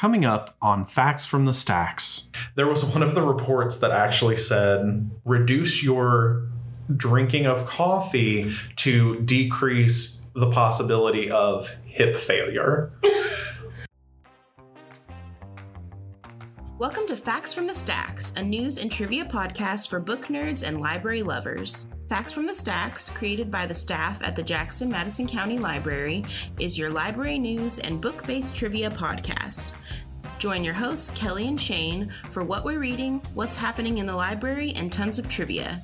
Coming up on Facts from the Stacks. There was one of the reports that actually said reduce your drinking of coffee to decrease the possibility of hip failure. Welcome to Facts from the Stacks, a news and trivia podcast for book nerds and library lovers. Facts from the Stacks, created by the staff at the Jackson Madison County Library, is your library news and book based trivia podcast. Join your hosts, Kelly and Shane, for what we're reading, what's happening in the library, and tons of trivia.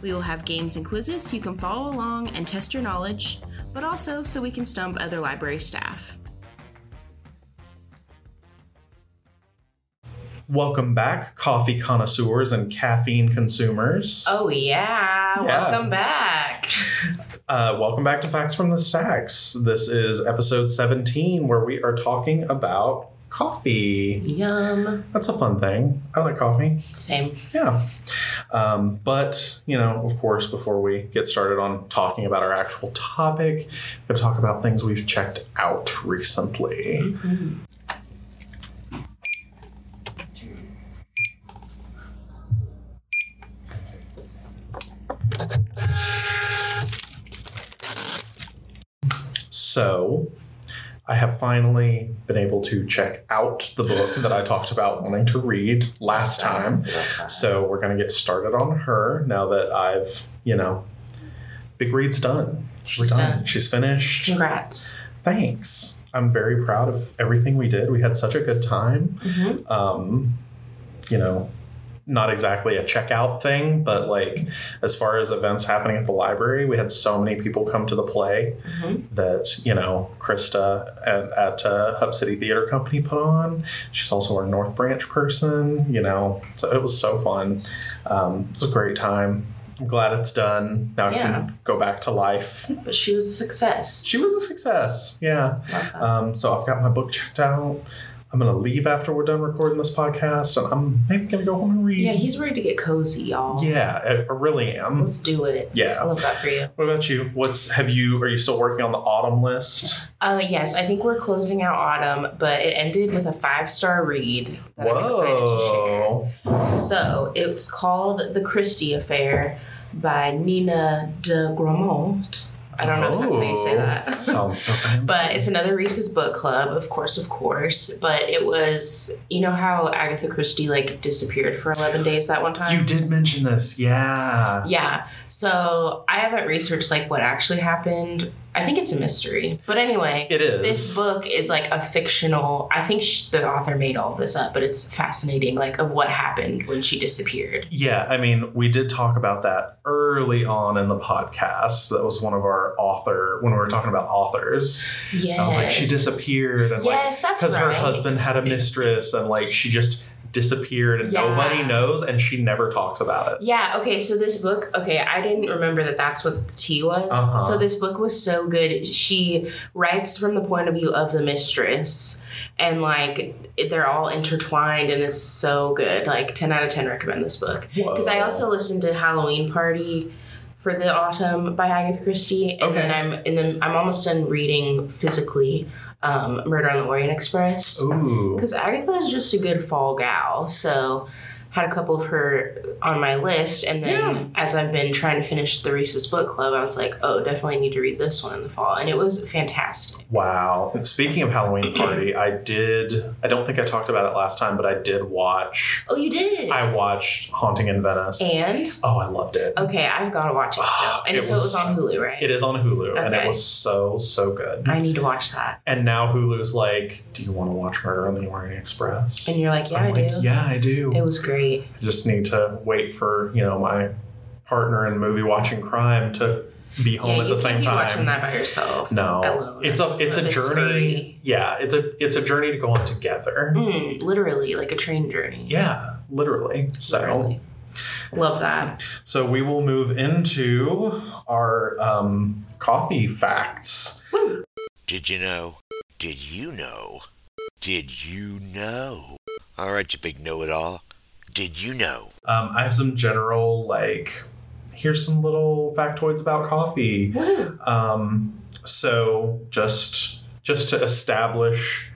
We will have games and quizzes so you can follow along and test your knowledge, but also so we can stump other library staff. Welcome back, coffee connoisseurs and caffeine consumers. Oh, yeah. Yeah. Welcome back. Uh, welcome back to Facts from the Stacks. This is episode 17 where we are talking about coffee. Yum. That's a fun thing. I like coffee. Same. Yeah. Um, but, you know, of course, before we get started on talking about our actual topic, we're going to talk about things we've checked out recently. So, I have finally been able to check out the book that I talked about wanting to read last time. So we're going to get started on her now that I've, you know, Big Read's done. She's done. She's finished. Congrats. Thanks. I'm very proud of everything we did. We had such a good time. Mhm. Um, you know, not exactly a checkout thing, but like as far as events happening at the library, we had so many people come to the play Mhm. that you know Krista at, at uh, Hub City Theater Company put on. She's also our North Branch person. You know, so it was so fun. Um, it was a great time. I'm glad it's done. Now I can go back to life. But she was a success. She was a success. Yeah. Um, so I've got my book checked out. I'm gonna leave after we're done recording this podcast, and I'm maybe gonna go home and read. yeah, he's ready to get cozy, y'all. Yeah, I, I really am. Let's do it. Yeah, I love that for you. What about you? What's have you? Are you still working on the autumn list? Uh, yes, I think we're closing out autumn, but it ended with a five star read that I'm excited to share. So it's called The Christie Affair by Nina de Gramont. I don't know if that's how you say Oh, that. Sounds so fancy. But it's another Reese's book club, of course, of course. But it was, you know how Agatha Christie like disappeared for eleven days that one time. you did mention this, yeah. Yeah. So I haven't researched like what actually happened. I think it's a mystery. But anyway, It is. this book is like a fictional. I think sh- the author made all this up, but it's fascinating, like of what happened when she disappeared. Yeah, I mean, we did talk about that early on in the podcast. That was one of our author when we were talking about authors. Yes. I was like, she disappeared, and Yes, that's because her husband had a mistress, and like she just disappeared, and Yeah. nobody knows, and she never talks about it. Yeah, okay, so this book, okay, I didn't remember that that's what the tea was. Uh-huh. So this book was so good. She writes from the point of view of the mistress, and like they're all intertwined, and it's so good. Like 10 out of 10 recommend this book. Because I also listened to Halloween Party for the autumn by Agatha Christie, and Okay. then I'm and then I'm almost done reading physically um, Murder on the Orient Express. Because Agatha is just a good fall gal. So had a couple of her on my list. And then Yeah. as I've been trying to finish the Reese's book club, I was like, oh, definitely need to read this one in the fall. And it was fantastic. Wow. Speaking of Halloween Party, I did, I don't think I talked about it last time, but I did watch, Oh, you did? I watched Haunting in Venice. and Oh, I loved it. okay, I've got to watch it ah, still. And It so it was was- on Hulu, right? It is on Hulu, and it was so, so good. I need to watch that. And now Hulu's like, do you want to watch Murder on the Orient Express? And you're like, yeah, I'm I like, do. yeah, I do. It was great. I just need to wait for, you know, my partner in movie watching crime to be home yeah, at the same can't be watching that by yourself. No, alone. it's a it's a bit journey. scary. Yeah, it's a it's a journey to go on together. Mm, literally, like a train journey. Yeah, literally. So Literally. Love that. so we will move into our um, coffee facts. Did you know? Did you know? Did you know? All right, you big know it all. Did you know? Um, I have some general like here's some little factoids about coffee. Um, so just just to establish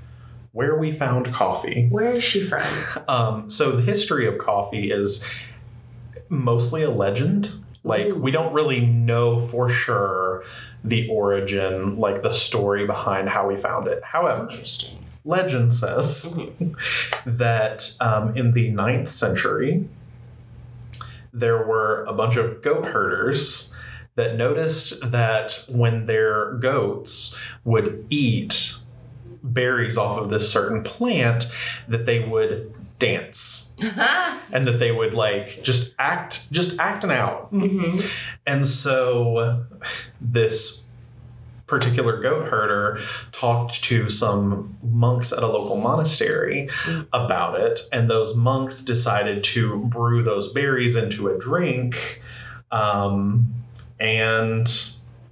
where we found coffee. Where is she from? Um, so the history of coffee is mostly a legend. Like Ooh. we don't really know for sure the origin, like the story behind how we found it. However, Interesting. Legend says that um, in the ninth century, there were a bunch of goat herders that noticed that when their goats would eat berries off of this certain plant, that they would dance. And that they would like just act just acting out hmm and so this particular goat herder talked to some monks at a local monastery Mm. about it, and those monks decided to brew those berries into a drink. Um, and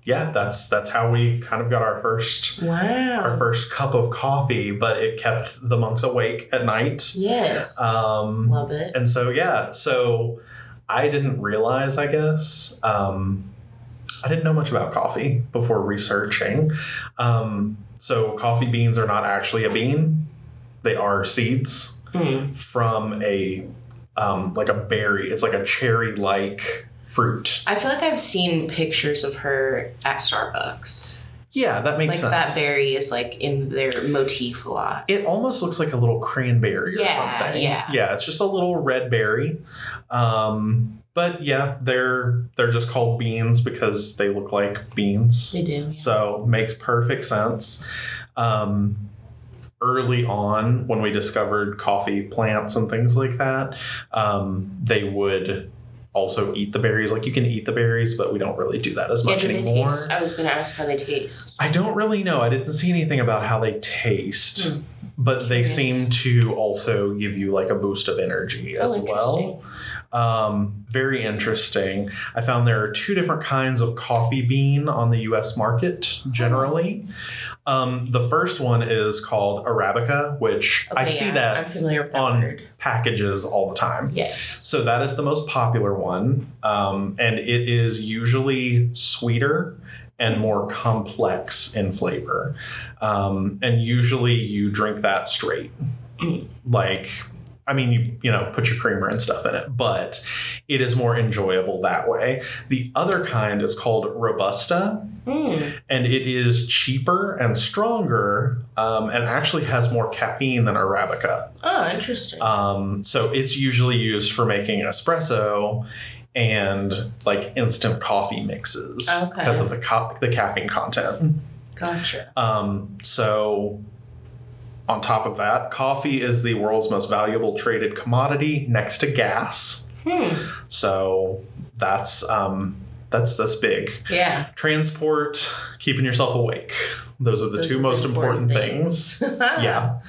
yeah, that's that's how we kind of got our first Wow. our first cup of coffee, but it kept the monks awake at night. yes. Um, Love it. and so, yeah, so I didn't realize, I guess, um, I didn't know much about coffee before researching. Um, so, coffee beans are not actually a bean, they are seeds Mm. from a, um, like a berry. It's like a cherry like fruit. I feel like I've seen pictures of her at Starbucks. Yeah, that makes like sense. that berry is like in their motif a lot. It almost looks like a little cranberry or Yeah, something. yeah. Yeah, it's just a little red berry. Um, but yeah, they're they're just called beans because they look like beans. They do. So makes perfect sense. Um, early on, when we discovered coffee plants and things like that, um, they would also eat the berries. Like you can eat the berries, but we don't really do that as much they anymore. taste? I was gonna ask how they taste. I don't really know. I didn't see anything about how they taste, Hmm. but they seem to also give you like a boost of energy as Oh, well. Um, very interesting. I found there are two different kinds of coffee bean on the US market generally. Um, the first one is called Arabica, which I see yeah, that I'm familiar with that on word. packages all the time. Yes. So that is the most popular one, um, and it is usually sweeter and more complex in flavor. Um, and usually you drink that straight, Mm. like. I mean, you you know, put your creamer and stuff in it, but it is more enjoyable that way. The other kind is called Robusta, Mm. and it is cheaper and stronger, um, and actually has more caffeine than Arabica. Oh, interesting. Um, so it's usually used for making espresso and like instant coffee mixes Okay. because of the co- the caffeine content. gotcha. Um, so on top of that, coffee is the world's most valuable traded commodity next to gas. Hmm. So that's um, that's that's big. Yeah. Transport, keeping yourself awake. Those are the Those two are most important, important things. yeah.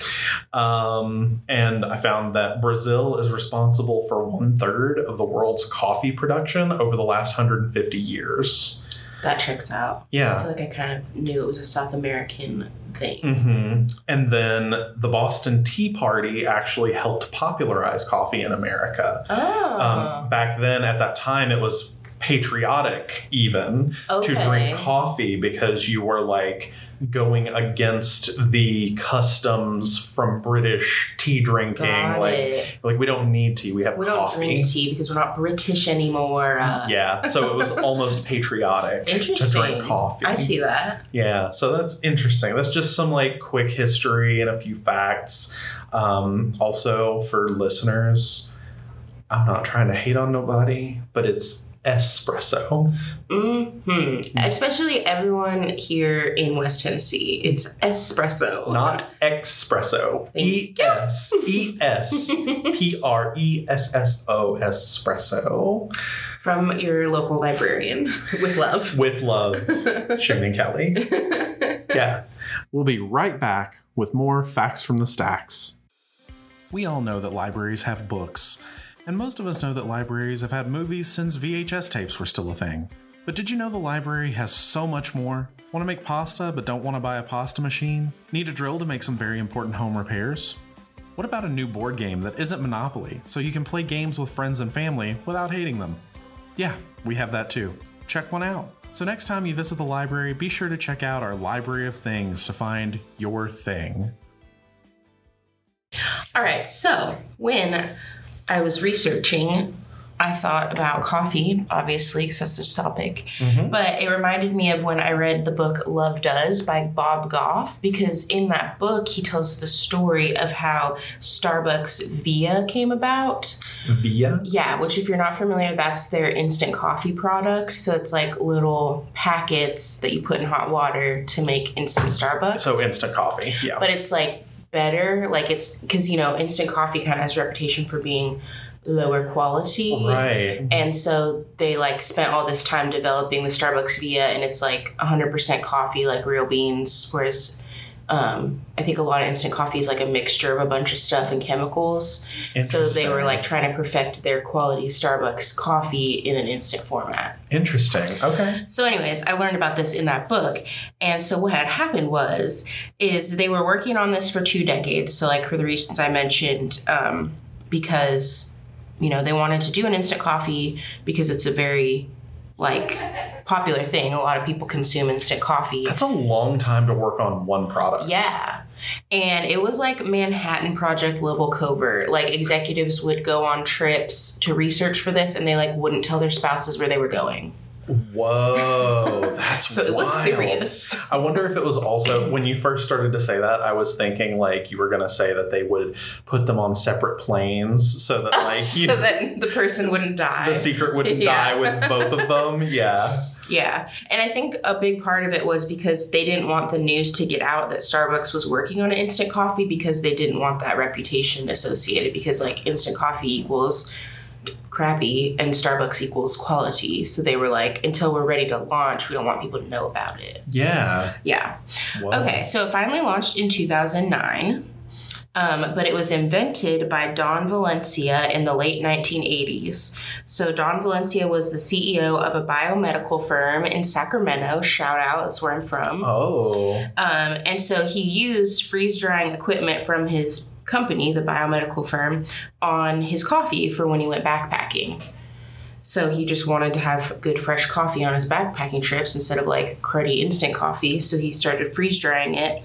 Um, and I found that Brazil is responsible for one third of the world's coffee production over the last 150 years. That checks out. Yeah. I feel like I kind of knew it was a South American thing. hmm And then the Boston Tea Party actually helped popularize coffee in America. Oh. Um, back then, at that time, it was patriotic even okay. to drink coffee because you were like going against the customs from British tea drinking. Got like, it. like we don't need tea, we have We don't coffee. drink tea because we're not British anymore. Uh, yeah, so it was almost patriotic to drink coffee. I see that. Yeah, so that's interesting. That's just some like quick history and a few facts. Um, also, for listeners, I'm not trying to hate on nobody, but it's espresso. hmm Especially everyone here in West Tennessee. It's espresso. not espresso. E Thank S E S P R E S S O espresso. From your local librarian with love. With love, Shane and Kelly. Yeah. We'll be right back with more facts from the stacks. We all know that libraries have books, and most of us know that libraries have had movies since VHS tapes were still a thing. But did you know the library has so much more? Want to make pasta but don't want to buy a pasta machine? Need a drill to make some very important home repairs? What about a new board game that isn't Monopoly, so you can play games with friends and family without hating them? Yeah, we have that too. Check one out. So next time you visit the library, be sure to check out our Library of Things to find your thing. All right, so when I was researching, I thought about coffee, obviously, because that's the topic. Mm-hmm. But it reminded me of when I read the book Love Does by Bob Goff, because in that book, he tells the story of how Starbucks Via came about. Via. Yeah, which, if you're not familiar, that's their instant coffee product. So it's like little packets that you put in hot water to make instant Starbucks So instant coffee. Yeah. but it's like better like it's because you know instant coffee kind of has a reputation for being lower quality right. and so they like spent all this time developing the starbucks via and it's like 100% coffee like real beans whereas um, i think a lot of instant coffee is like a mixture of a bunch of stuff and chemicals so they were like trying to perfect their quality starbucks coffee in an instant format Interesting. Okay. so, anyways, I learned about this in that book. And so what had happened was, is they were working on this for two decades. So, like for the reasons I mentioned, um, because you know they wanted to do an instant coffee because it's a very like popular thing. A lot of people consume instant coffee. That's a long time to work on one product. Yeah. And it was like Manhattan Project level covert. Like executives would go on trips to research for this and they like wouldn't tell their spouses where they were going. Whoa, that's So it was wild. serious. I wonder if it was also when you first started to say that. I was thinking like you were going to say that they would put them on separate planes so that oh, like you, so that the person wouldn't die. the secret wouldn't Yeah. die with both of them. Yeah. Yeah. And I think a big part of it was because they didn't want the news to get out that Starbucks was working on an instant coffee because they didn't want that reputation associated because like instant coffee equals crappy and Starbucks equals quality. So they were like, until we're ready to launch, we don't want people to know about it. Yeah. Yeah. Okay, so it finally launched in 2009, um, but it was invented by Don Valencia in the late 1980s. So Don Valencia was the CEO of a biomedical firm in Sacramento. Shout out, that's where I'm from. Oh. Um, and so he used freeze drying equipment from his company, the biomedical firm, on his coffee for when he went backpacking. So he just wanted to have good fresh coffee on his backpacking trips instead of like cruddy instant coffee. So he started freeze drying it.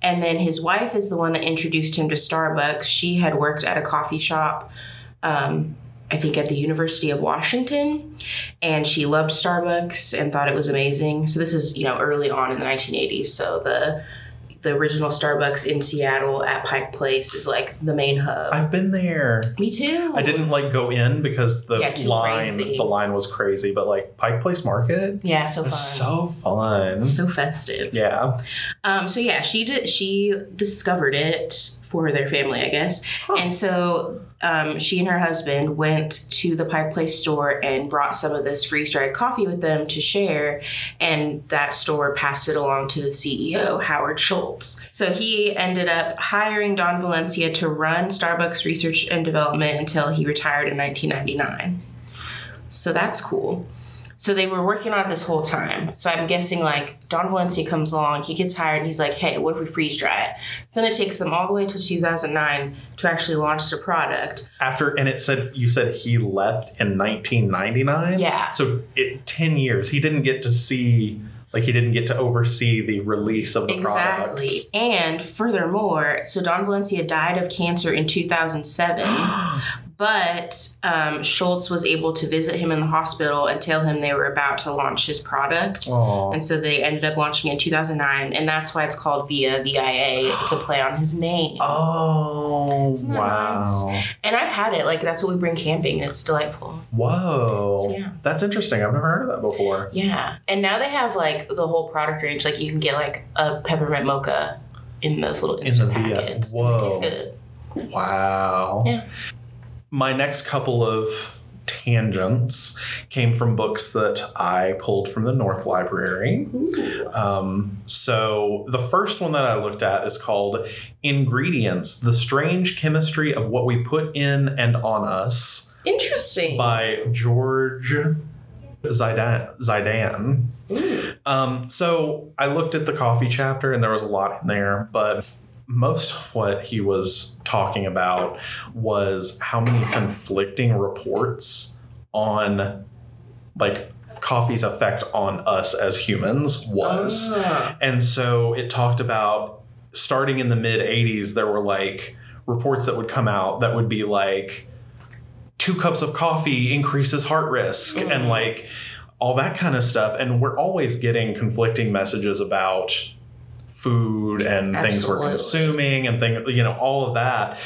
And then his wife is the one that introduced him to Starbucks. She had worked at a coffee shop, um, I think at the University of Washington, and she loved Starbucks and thought it was amazing. So this is you know early on in the 1980s. So the the original Starbucks in Seattle at Pike Place is like the main hub. I've been there. Me too. I didn't like go in because the Yeah, line crazy. the line was crazy, but like Pike Place Market Yeah, so fun. so fun. so festive. yeah. Um, so yeah, she did. She discovered it for their family, I guess. And so um, she and her husband went to the Pike Place store and brought some of this freeze dried coffee with them to share. And that store passed it along to the CEO, Howard Schultz. So he ended up hiring Don Valencia to run Starbucks research and development until he retired in 1999. So that's cool. So they were working on it this whole time. So I'm guessing like Don Valencia comes along, he gets hired, and he's like, "Hey, what if we freeze dry it?" So then it takes them all the way to 2009 to actually launch the product. After and it said you said he left in 1999. Yeah. So it 10 years. He didn't get to see like he didn't get to oversee the release of the Exactly. product. And furthermore, so Don Valencia died of cancer in 2007. But um, Schultz was able to visit him in the hospital and tell him they were about to launch his product. Aw. And so they ended up launching in 2009, and that's why it's called VIA, VIA. It's a play on his name. Oh that wow. And I've had it. Like, that's what we bring camping. It's delightful. Whoa. So, yeah. That's interesting. I've never heard of that before. Yeah. And now they have, like, the whole product range. Like, you can get, like, a peppermint mocha in those little the instant VIA. packets. and Whoa. It tastes good. Wow. Yeah. My next couple of tangents came from books that I pulled from the North Library. Um, so the first one that I looked at is called Ingredients The Strange Chemistry of What We Put In and On Us Interesting. by George Zidane. Zaidan. Um, so I looked at the coffee chapter and there was a lot in there, but most of what he was talking about was how many conflicting reports on like coffee's effect on us as humans was. Ah. And so it talked about starting in the mid 80s, there were like reports that would come out that would be like two cups of coffee increases heart risk and like all that kind of stuff. And we're always getting conflicting messages about food and things we're consuming and things, you know, all of that.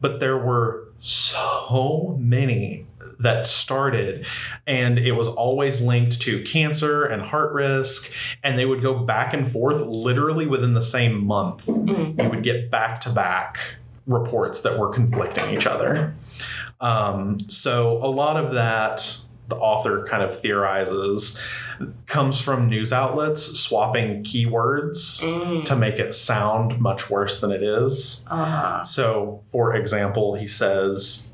But there were so many that started and it was always linked to cancer and heart risk and they would go back and forth literally within the same month Mm. you would get back to back reports that were conflicting each other um, so a lot of that the author kind of theorizes comes from news outlets swapping keywords Mm. to make it sound much worse than it is Uh-huh. so, for example, he says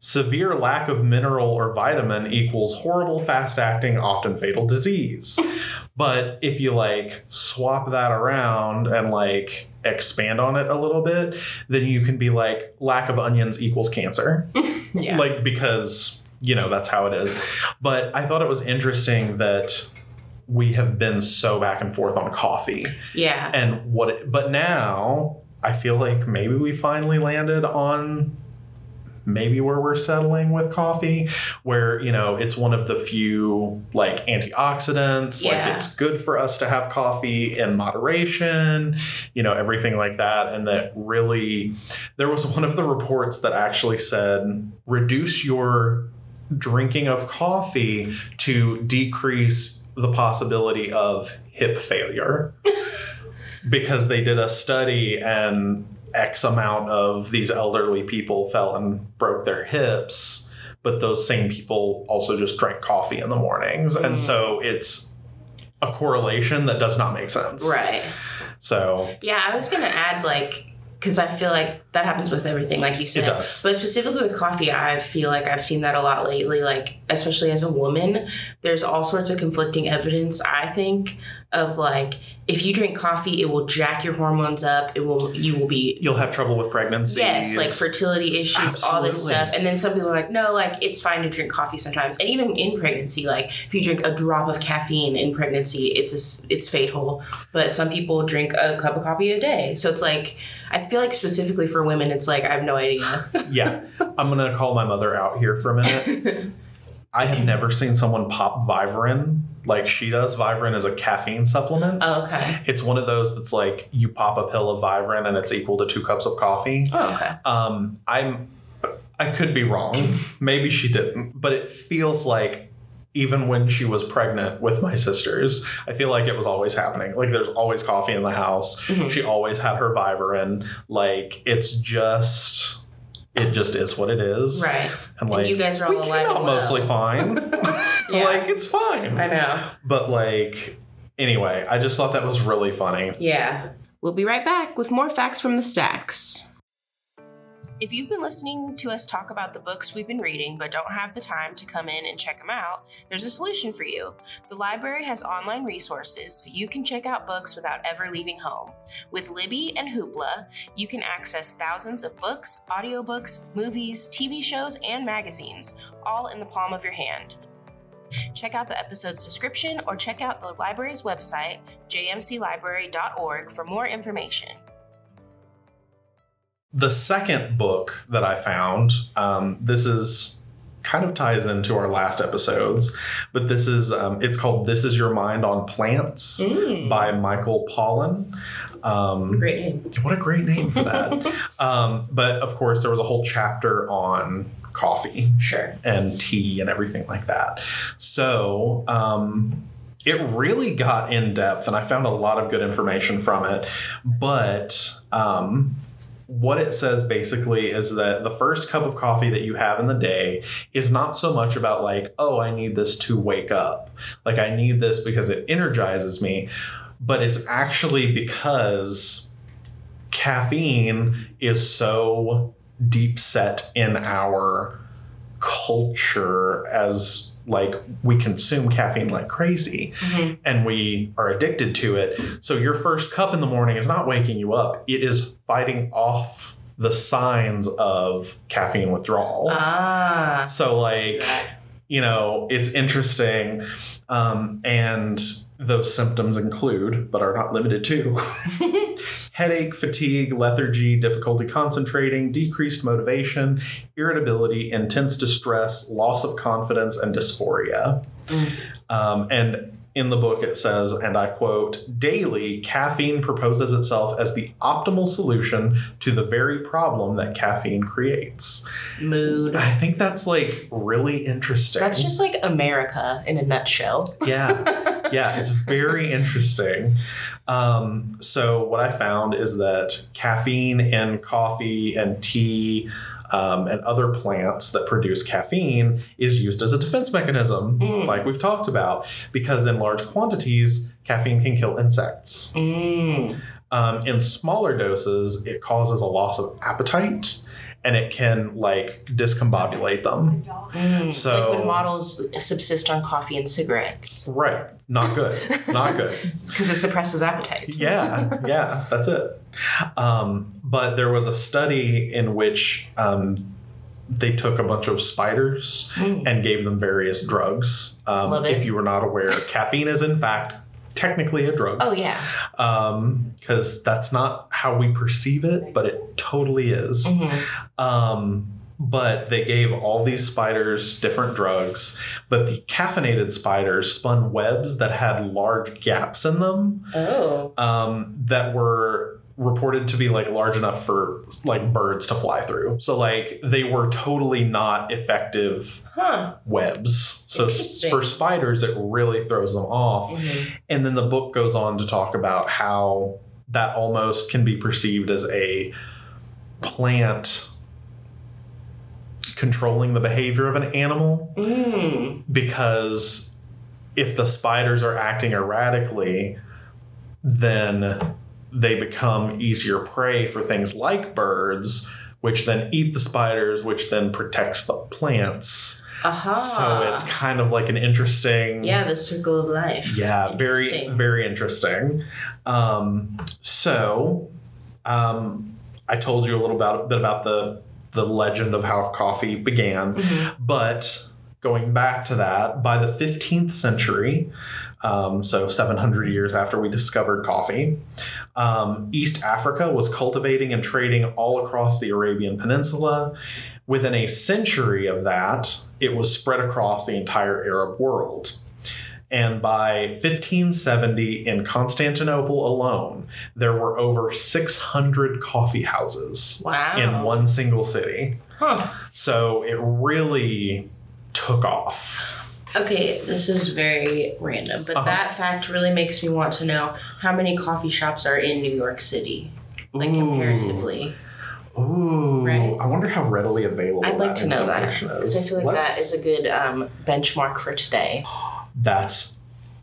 severe lack of mineral or vitamin equals horrible, fast acting, often fatal disease. but if you like swap that around and like expand on it a little bit, then you can be like lack of onions equals cancer. Yeah. Like, because, you know, that's how it is. But I thought it was interesting that we have been so back and forth on coffee yeah. and what it, but now i feel like maybe we finally landed on maybe where we're settling with coffee where you know it's one of the few like antioxidants Yeah. like it's good for us to have coffee in moderation you know everything like that and that really there was one of the reports that actually said reduce your drinking of coffee to decrease the possibility of hip failure because they did a study and X amount of these elderly people fell and broke their hips, but those same people also just drank coffee in the mornings. And mm-hmm. so it's a correlation that does not make sense. Right. So Yeah, I was gonna add like because I feel like that happens with everything, like you said. it does. But specifically with coffee, I feel like I've seen that a lot lately. Like, especially as a woman, there's all sorts of conflicting evidence. I think of like if you drink coffee, it will jack your hormones up. It will you will be You'll have trouble with pregnancy. yes, like fertility issues, all this stuff. And then some people are like, no, like it's fine to drink coffee sometimes. And even in pregnancy, like if you drink a drop of caffeine in pregnancy, it's a it's fatal. But some people drink a cup of coffee a day, so it's like. I feel like specifically for women, it's like I have no idea. Yeah. I'm to call my mother out here for a minute. I have never seen someone pop Vivarin like she does. Vivarin is a caffeine supplement. oh, okay. It's one of those that's like you pop a pill of Vivarin and it's equal to two cups of coffee. Oh, okay. Um, I'm, I could be wrong. Maybe she didn't, but it feels like even when she was pregnant with my sisters, I feel like it was always happening. Like there's always coffee in the house. Mhm. She always had her Vivarin. Like it's just, it just is what it is. Right. And like you guys are all we alive came out well. mostly fine. Yeah. Like it's fine. I know. But like anyway, I just thought that was really funny. Yeah. We'll be right back with more facts from the stacks. If you've been listening to us talk about the books we've been reading but don't have the time to come in and check them out, there's a solution for you. The library has online resources so you can check out books without ever leaving home. With Libby and Hoopla, you can access thousands of books, audiobooks, movies, TV shows, and magazines, all in the palm of your hand. Check out the episode's description or check out the library's website, jmclibrary.org, for more information. The second book that I found, um, this is kind of ties into our last episodes, but this is um, it's called "This Is Your Mind on Plants" by Michael Pollan. Um, Great name. what a great name for that! um, but of course, there was a whole chapter on coffee Sure. and tea and everything like that. So um, it really got in depth, and I found a lot of good information from it. But um, what it says basically is that the first cup of coffee that you have in the day is not so much about like, oh, I need this to wake up. Like, I need this because it energizes me. But it's actually because caffeine is so deep set in our culture as like we consume caffeine like crazy Mhm. and we are addicted to it. So your first cup in the morning is not waking you up, it is fighting off the signs of caffeine withdrawal. Ah. so like you know, it's interesting. Um, and those symptoms include, but are not limited to, headache, fatigue, lethargy, difficulty concentrating, decreased motivation, irritability, intense distress, loss of confidence, and dysphoria. Um, and in the book, it says, and I quote, daily, caffeine proposes itself as the optimal solution to the very problem that caffeine creates. Mood. I think that's like really interesting. That's just like America in a nutshell. Yeah. Yeah, it's very interesting. Um, so, what I found is that caffeine in coffee and tea um, and other plants that produce caffeine is used as a defense mechanism, Mm. like we've talked about, because in large quantities, caffeine can kill insects. Mm. Um, in smaller doses, it causes a loss of appetite and it can like discombobulate them. Mm. So- like when models subsist on coffee and cigarettes Right. Not good. Not good. because it suppresses appetite. yeah, yeah, that's it. Um, but there was a study in which um, they took a bunch of spiders and gave them various drugs. Um. Love it. If you were not aware, caffeine is in fact technically a drug Oh yeah. because that's not how we perceive it, but it totally is. Mm-hmm. Um, but they gave all these spiders different drugs, but the caffeinated spiders spun webs that had large gaps in them Oh. um, that were reported to be like large enough for like birds to fly through. So like they were totally not effective Huh. webs. So for spiders, it really throws them off. Mhm. And then the book goes on to talk about how that almost can be perceived as a plant controlling the behavior of an animal Mm. because if the spiders are acting erratically, then they become easier prey for things like birds, which then eat the spiders, which then protects the plants. Aha. So it's kind of like an interesting. yeah, the circle of life. Yeah, very, very interesting. Um, so, um, I told you a little about, bit about the the legend of how coffee began, but going back to that, by the 15th century, um, so 700 years after we discovered coffee, um, East Africa was cultivating and trading all across the Arabian Peninsula. Within a century of that, it was spread across the entire Arab world. And by 1570, in Constantinople alone, there were over 600 coffee houses Wow. in one single city. Huh. So it really took off. Okay, this is very random, but Uh-huh. that fact really makes me want to know how many coffee shops are in New York City, like Ooh. comparatively. Ooh, Right? I wonder how readily available I'd like that to know that because I feel like Let's- that is a good um, benchmark for today. That's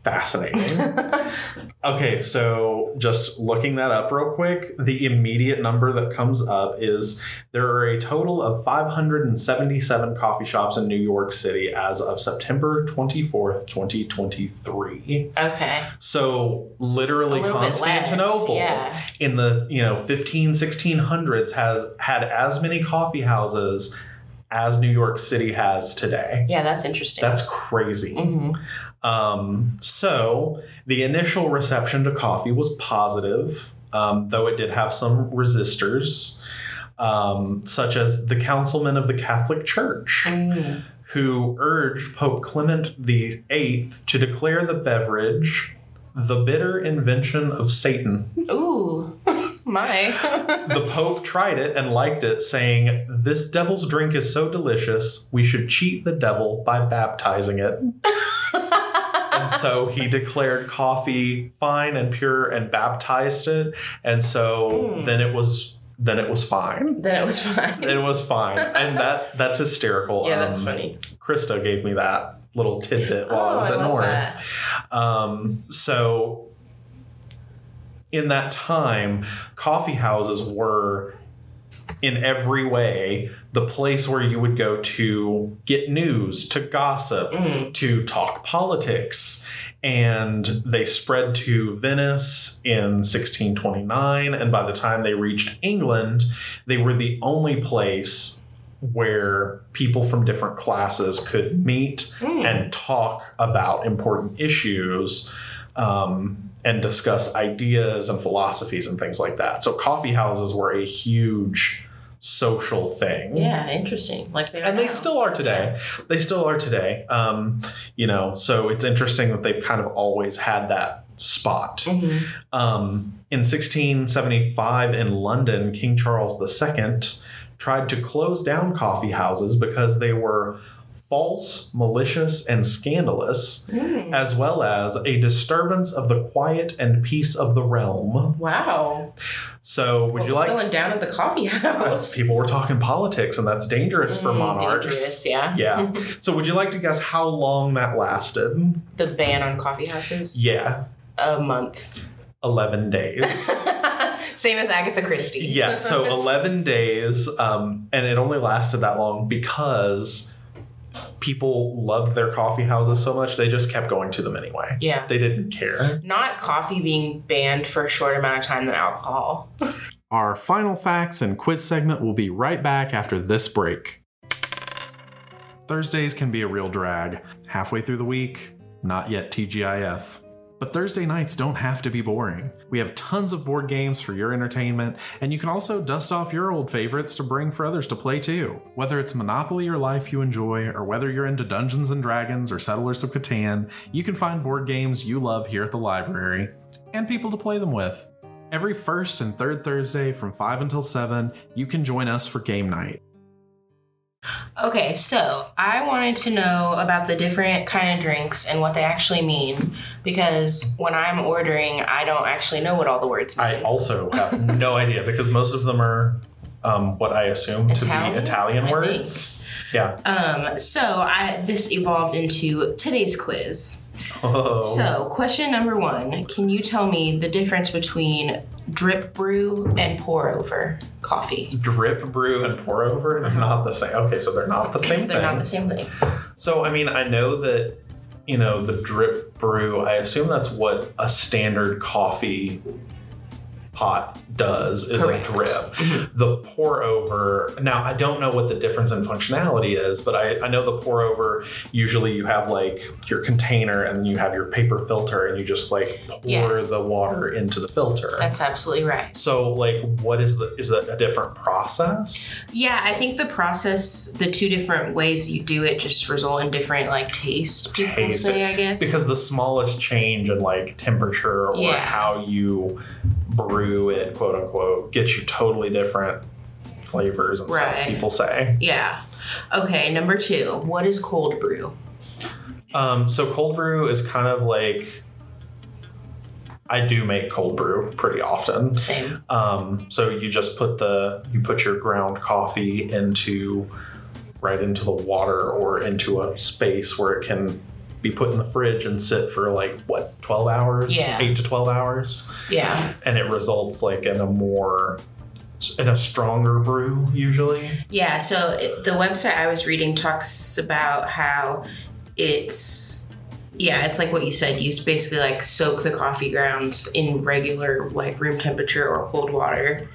fascinating. okay, so just looking that up real quick, the immediate number that comes up is there are a total of 577 coffee shops in New York City as of September 24th, 2023. Okay. So literally bit less, Constantinople yeah. in the, you know, 15 1600s has had as many coffee houses as New York City has today. Yeah, that's interesting. That's crazy. Mhm. Um, so the initial reception to coffee was positive, um, though it did have some resistors, um, such as the councilmen of the Catholic Church, Mm. who urged Pope Clement VIII to declare the beverage the bitter invention of Satan. Ooh, my. The Pope tried it and liked it, saying, This devil's drink is so delicious, we should cheat the devil by baptizing it. and so he declared coffee fine and pure and baptized it. And so Mm. then it was then it was fine. then it was fine. It was fine. And that that's hysterical. yeah, that's Um, funny. Krista gave me that little tidbit while I Oh, was at love North. Um, so, in that time, coffee houses were in every way the place where you would go to get news, to gossip, Mm. to talk politics. And they spread to Venice in 1629. And by the time they reached England, they were the only place where people from different classes could meet Mm. and talk about important issues um, and discuss ideas and philosophies and things like that. So coffee houses were a huge social thing. Yeah, interesting. Like they And they now. still are today. They still are today. Um, you know, so it's interesting that they've kind of always had that spot. Mhm. Um, in 1675 in London, King Charles II tried to close down coffee houses because they were false, malicious, and scandalous, Mm. As well as a disturbance of the quiet and peace of the realm. Wow. So, would what you like? going down at the coffee house? People were talking politics, and that's dangerous for Mm, monarchs. dangerous, yeah. Yeah. So, would you like to guess how long that lasted? The ban on coffee houses? Yeah, A month. 11 days. Same as Agatha Christie. yeah, so 11 days, um, and it only lasted that long because people loved their coffee houses so much, they just kept going to them anyway. yeah. They didn't care. Not coffee being banned for a short amount of time than alcohol. Our final facts and quiz segment will be right back after this break. Thursdays can be a real drag. Halfway through the week, not yet TGIF. But Thursday nights don't have to be boring. We have tons of board games for your entertainment, and you can also dust off your old favorites to bring for others to play too. Whether it's Monopoly or Life you enjoy, or whether you're into Dungeons and Dragons or Settlers of Catan, you can find board games you love here at the library, and people to play them with. Every first and third Thursday from 5 until 7, you can join us for game night. Okay, so I wanted to know about the different kind of drinks and what they actually mean because when I'm ordering, I don't actually know what all the words mean. I also have no idea because most of them are um, what I assume to be Italian I words. Yeah. um, so I this evolved into today's quiz. Oh. So, question number one: Can you tell me the difference between drip brew and pour over coffee? drip brew and pour over, they're uh-huh. not the same. Okay, so they're not the same They're thing. not the same thing. So, I mean, I know that, you know, the drip brew, I assume that's what a standard coffee pot does is Correct. a drip. Mm-hmm. The pour over, now I don't know what the difference in functionality is, but I, I know the pour over, usually you have like your container and then you have your paper filter and you just like pour Yeah. the water into the filter. That's absolutely right. so, like, what is the, is that a different process? Yeah, I think the process, the two different ways you do it, just result in different like taste. Taste. say, I guess. because the smallest change in like temperature or Yeah. how you brew it quote unquote gets you totally different flavors and stuff people say yeah. Okay, number two. What is cold brew? um, so cold brew is kind of like i do make cold brew pretty often Same. um, so you just put the you put your ground coffee into right into the water or into a space where it can be put in the fridge and sit for like what 12 hours Yeah. 8 to 12 hours Yeah. and it results like in a more in a stronger brew usually Yeah. So it, the website I was reading talks about how it's. Yeah, it's like what you said. You basically like soak the coffee grounds in regular like room temperature or cold water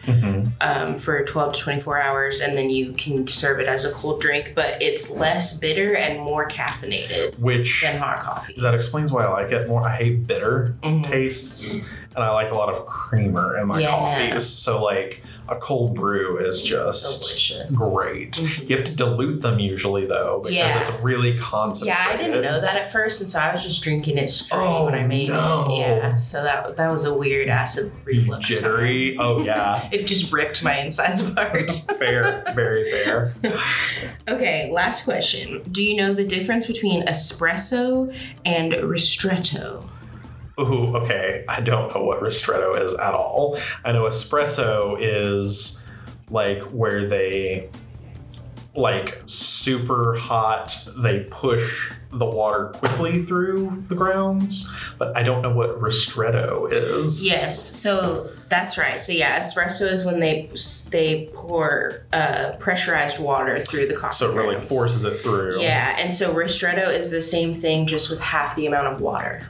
um, for 12 to 24 hours, and then you can serve it as a cold drink. But it's less bitter and more caffeinated which than hot coffee. that explains why i like it more i hate bitter Mhm. tastes and i like a lot of creamer in my Yeah. coffees so like a cold brew is just Delicious. great Mhm. you have to dilute them usually though because Yeah. it's really concentrated Yeah, I didn't know that at first, and so I was just drinking it straight Oh, when I made no. it. Yeah, so that that was a weird acid reflux. jittery time. oh yeah It just ripped my insides apart. fair very fair okay, last question. Do you know the difference between espresso and ristretto? Ooh, okay. I don't know what ristretto is at all. I know espresso is like where they like super hot, they push the water quickly through the grounds, but I don't know what ristretto is. Yes, so that's right. So yeah, espresso is when they they pour uh, pressurized water through the coffee. So it really grounds. forces it through. Yeah, and so ristretto is the same thing, just with half the amount of water.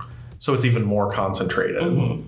So it's even more concentrated. Mm-hmm.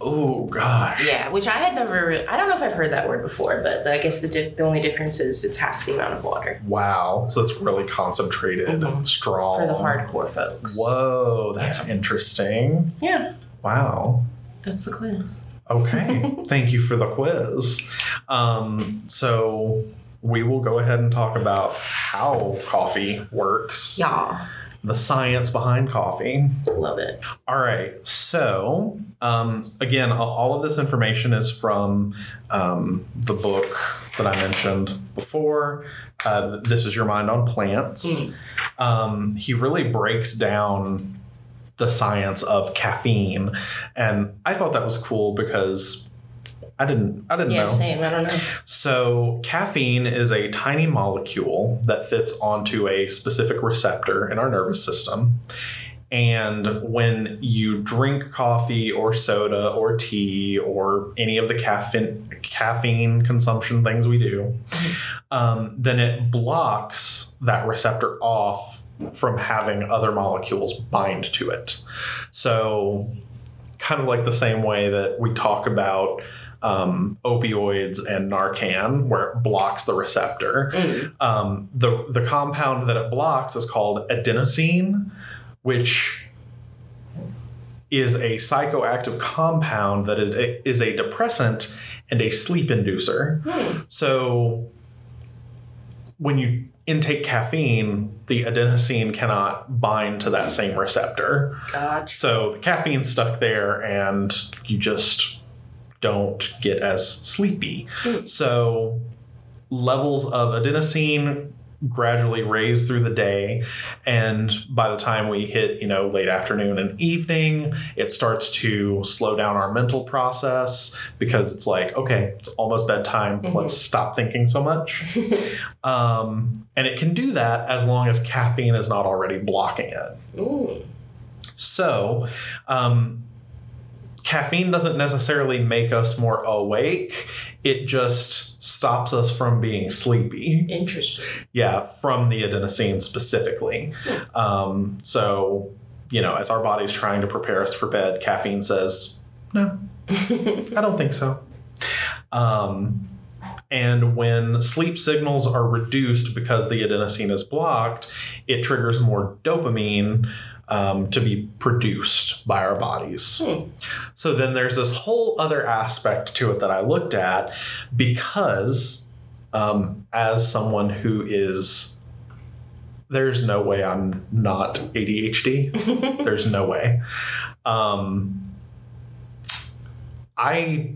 Oh gosh. Yeah, which I had never. I don't know if I've heard that word before, but I guess the di- the only difference is it's half the amount of water Wow. So it's really concentrated, Mhm. strong. for the hardcore folks. Whoa, that's interesting. Yeah, Wow. that's the quiz. Okay. Thank you for the quiz. Um, so we will go ahead and talk about how coffee works, Yeah, the science behind coffee. love it. All right. So, um, again, all of this information is from um, the book that I mentioned before. Uh, this is Your Mind on Plants. Um, he really breaks down the science of caffeine, and I thought that was cool because I didn't I didn't Yeah, know. same. I don't know. So, caffeine is a tiny molecule that fits onto a specific receptor in our nervous system. And when you drink coffee or soda or tea or any of the caffeine, caffeine consumption things we do, um, then it blocks that receptor off from having other molecules bind to it. So, kind of like the same way that we talk about um, opioids and Narcan, where it blocks the receptor. Mm. Um, the the compound that it blocks is called adenosine, which is a psychoactive compound that is a, is a depressant and a sleep inducer. Hmm. So when you intake caffeine, the adenosine cannot bind to that same receptor. Gotcha. So the caffeine's stuck there and you just don't get as sleepy. Hmm. So levels of adenosine gradually raise through the day and by the time we hit you know late afternoon and evening it starts to slow down our mental process because it's like okay it's almost bedtime Mhm. let's stop thinking so much um, and it can do that as long as caffeine is not already blocking it Mm. so, um, caffeine doesn't necessarily make us more awake. It just stops us from being sleepy. Interesting. Yeah, from the adenosine specifically. Um, so, you know, as our body's trying to prepare us for bed, caffeine says, no, I don't think so. Um, and when sleep signals are reduced because the adenosine is blocked, it triggers more dopamine um, to be produced by our bodies. Hmm. So then there's this whole other aspect to it that I looked at because, um, as someone who is, there's no way I'm not ADHD. there's no way. Um, I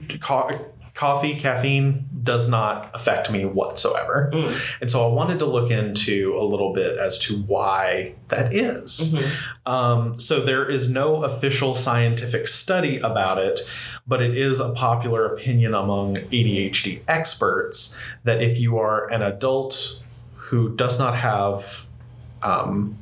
coffee caffeine does not affect me whatsoever Mm. and so i wanted to look into a little bit as to why that is. Mhm. um, so there is no official scientific study about it but it is a popular opinion among adhd experts that if you are an adult who does not have um,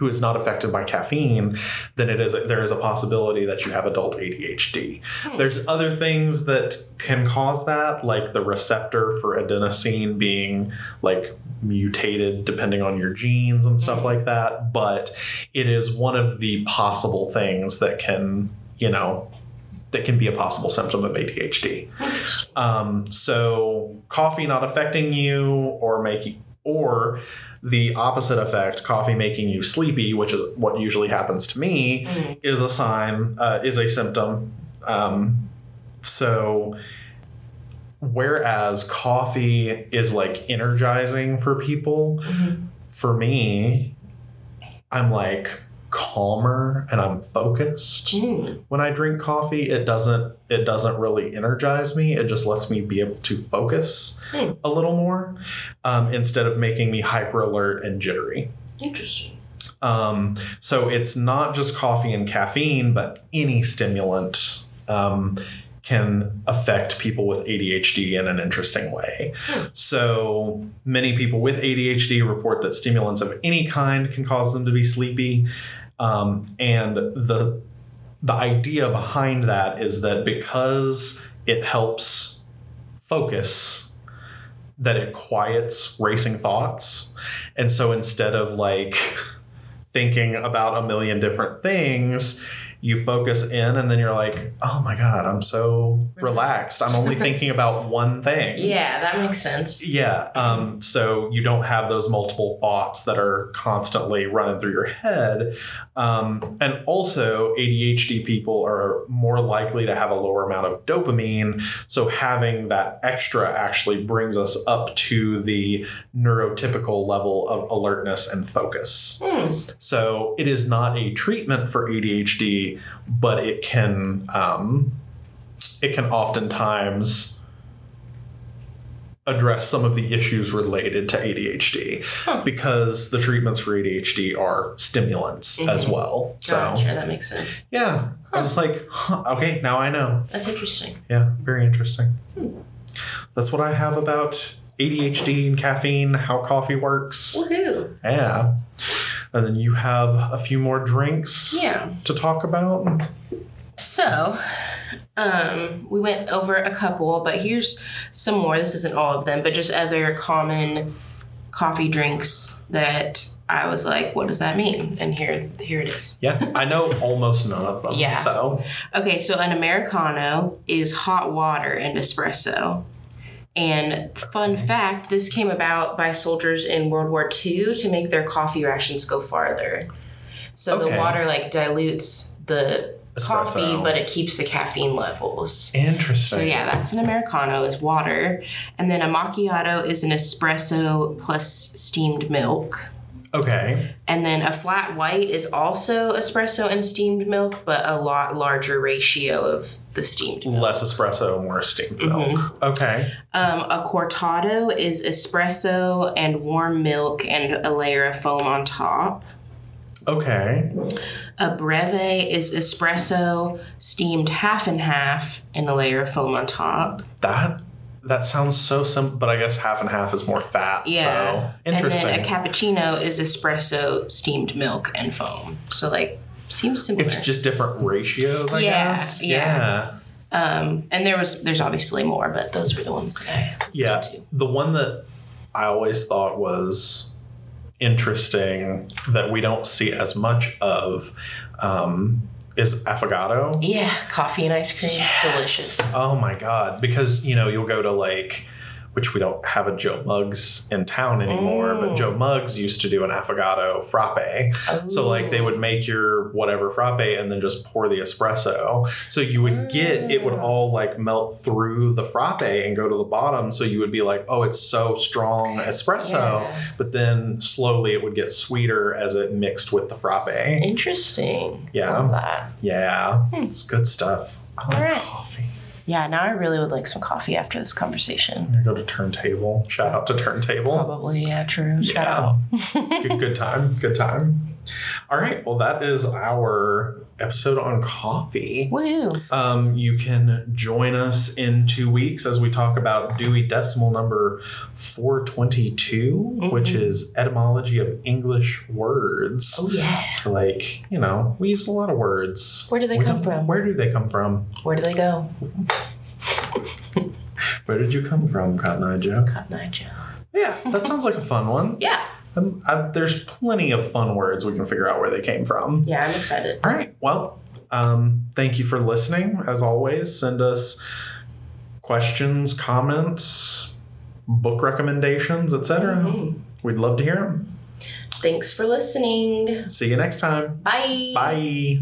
who is not affected by caffeine, then it is there is a possibility that you have adult ADHD. Hmm. There's other things that can cause that, like the receptor for adenosine being like mutated depending on your genes and stuff Mhm. like that. But it is one of the possible things that can, you know, that can be a possible symptom of ADHD. Um, so coffee not affecting you or making or the opposite effect, coffee making you sleepy, which is what usually happens to me, Mhm. is a sign, uh, is a symptom. Um, so whereas coffee is like energizing for people, Mhm. for me, I'm like calmer and I'm focused Mm. when I drink coffee, it doesn't it doesn't really energize me. It just lets me be able to focus Hmm. a little more um, instead of making me hyper alert and jittery. Interesting. Um, so it's not just coffee and caffeine, but any stimulant um, can affect people with ADHD in an interesting way. Hmm. So many people with ADHD report that stimulants of any kind can cause them to be sleepy. Um, and the the idea behind that is that because it helps focus, that it quiets racing thoughts. And so instead of like thinking about a million different things, you focus in and then you're like, oh my God, I'm so relaxed. I'm only thinking about one thing. Yeah, that makes sense. Yeah. Um, so you don't have those multiple thoughts that are constantly running through your head. Um, and also, ADHD people are more likely to have a lower amount of dopamine. So having that extra actually brings us up to the neurotypical level of alertness and focus. Hmm. So it is not a treatment for ADHD, but it can um, it can oftentimes address some of the issues related to ADHD Huh. because the treatments for ADHD are stimulants as Mhm. well. So Gotcha, that makes sense. yeah, I was like, huh, okay, now I know. That's interesting. Yeah, very interesting. That's what I have about ADHD and caffeine, how coffee works. Woohoo! Yeah. And then you have a few more drinks Yeah. to talk about. So, um, we went over a couple, but here's some more. This isn't all of them, but just other common coffee drinks that I was like, what does that mean? And here, here it is. Yeah, I know almost none of them. Yeah. So, Okay, so an Americano is hot water and espresso. And fun fact, this came about by soldiers in World War II to make their coffee rations go farther. So the water like dilutes the coffee, but it keeps the caffeine levels. interesting. So yeah, that's an Americano is water. And then a macchiato is an espresso plus steamed milk. Okay. And then a flat white is also espresso and steamed milk, but a lot larger ratio of the steamed milk. Less espresso, more steamed Mm-hmm. milk. Okay. Um, a cortado is espresso and warm milk and a layer of foam on top. Okay. A breve is espresso, steamed half and half, and a layer of foam on top. That that sounds so simple, but I guess half and half is more fat. Yeah. So interesting. And then a cappuccino is espresso, steamed milk, and foam. So like seems similar. it's just different ratios, I Yeah, guess. yeah. um, and there was there's obviously more, but those were the ones that I Yeah. did too. The one that I always thought was interesting that we don't see as much of um, is affogato. Yeah, coffee and ice cream, delicious. Oh my god! Because you know you'll go to like, which we don't have a Joe Muggs in town anymore, but Mm. Joe Muggs used to do an affogato frappe. So like they would make your whatever frappe and then just pour the espresso. So you would get it would all like melt through the frappe and go to the bottom. So you would be like, oh, it's so strong espresso. Yeah. But then slowly it would get sweeter as it mixed with the frappe. Interesting. Yeah. Love that. Yeah, it's good stuff. I like All right. coffee. Yeah, now I really would like some coffee after this conversation. I'm go to Turntable. Shout out to Turntable. Probably, yeah, true. Shout Yeah. out. good, good time. Good time. All right. Well, that is our episode on coffee. Woohoo. Um, you can join us in two weeks as we talk about Dewey Decimal number 422, which is etymology of English words. Oh, yeah. So, like, you know, we use a lot of words. Where do they We come from? Where do they come from? Where do they go? Where did you come from, Cotton Eye Joe? Cotton Eye Joe. Yeah, that sounds like a fun one. Yeah. Um, I, there's plenty of fun words we can figure out where they came from. Yeah, I'm excited. All right. Well, um, thank you for listening. As always, send us questions, comments, book recommendations, etc. Mhm. We'd love to hear them. Thanks for listening. See you next time. Bye. Bye.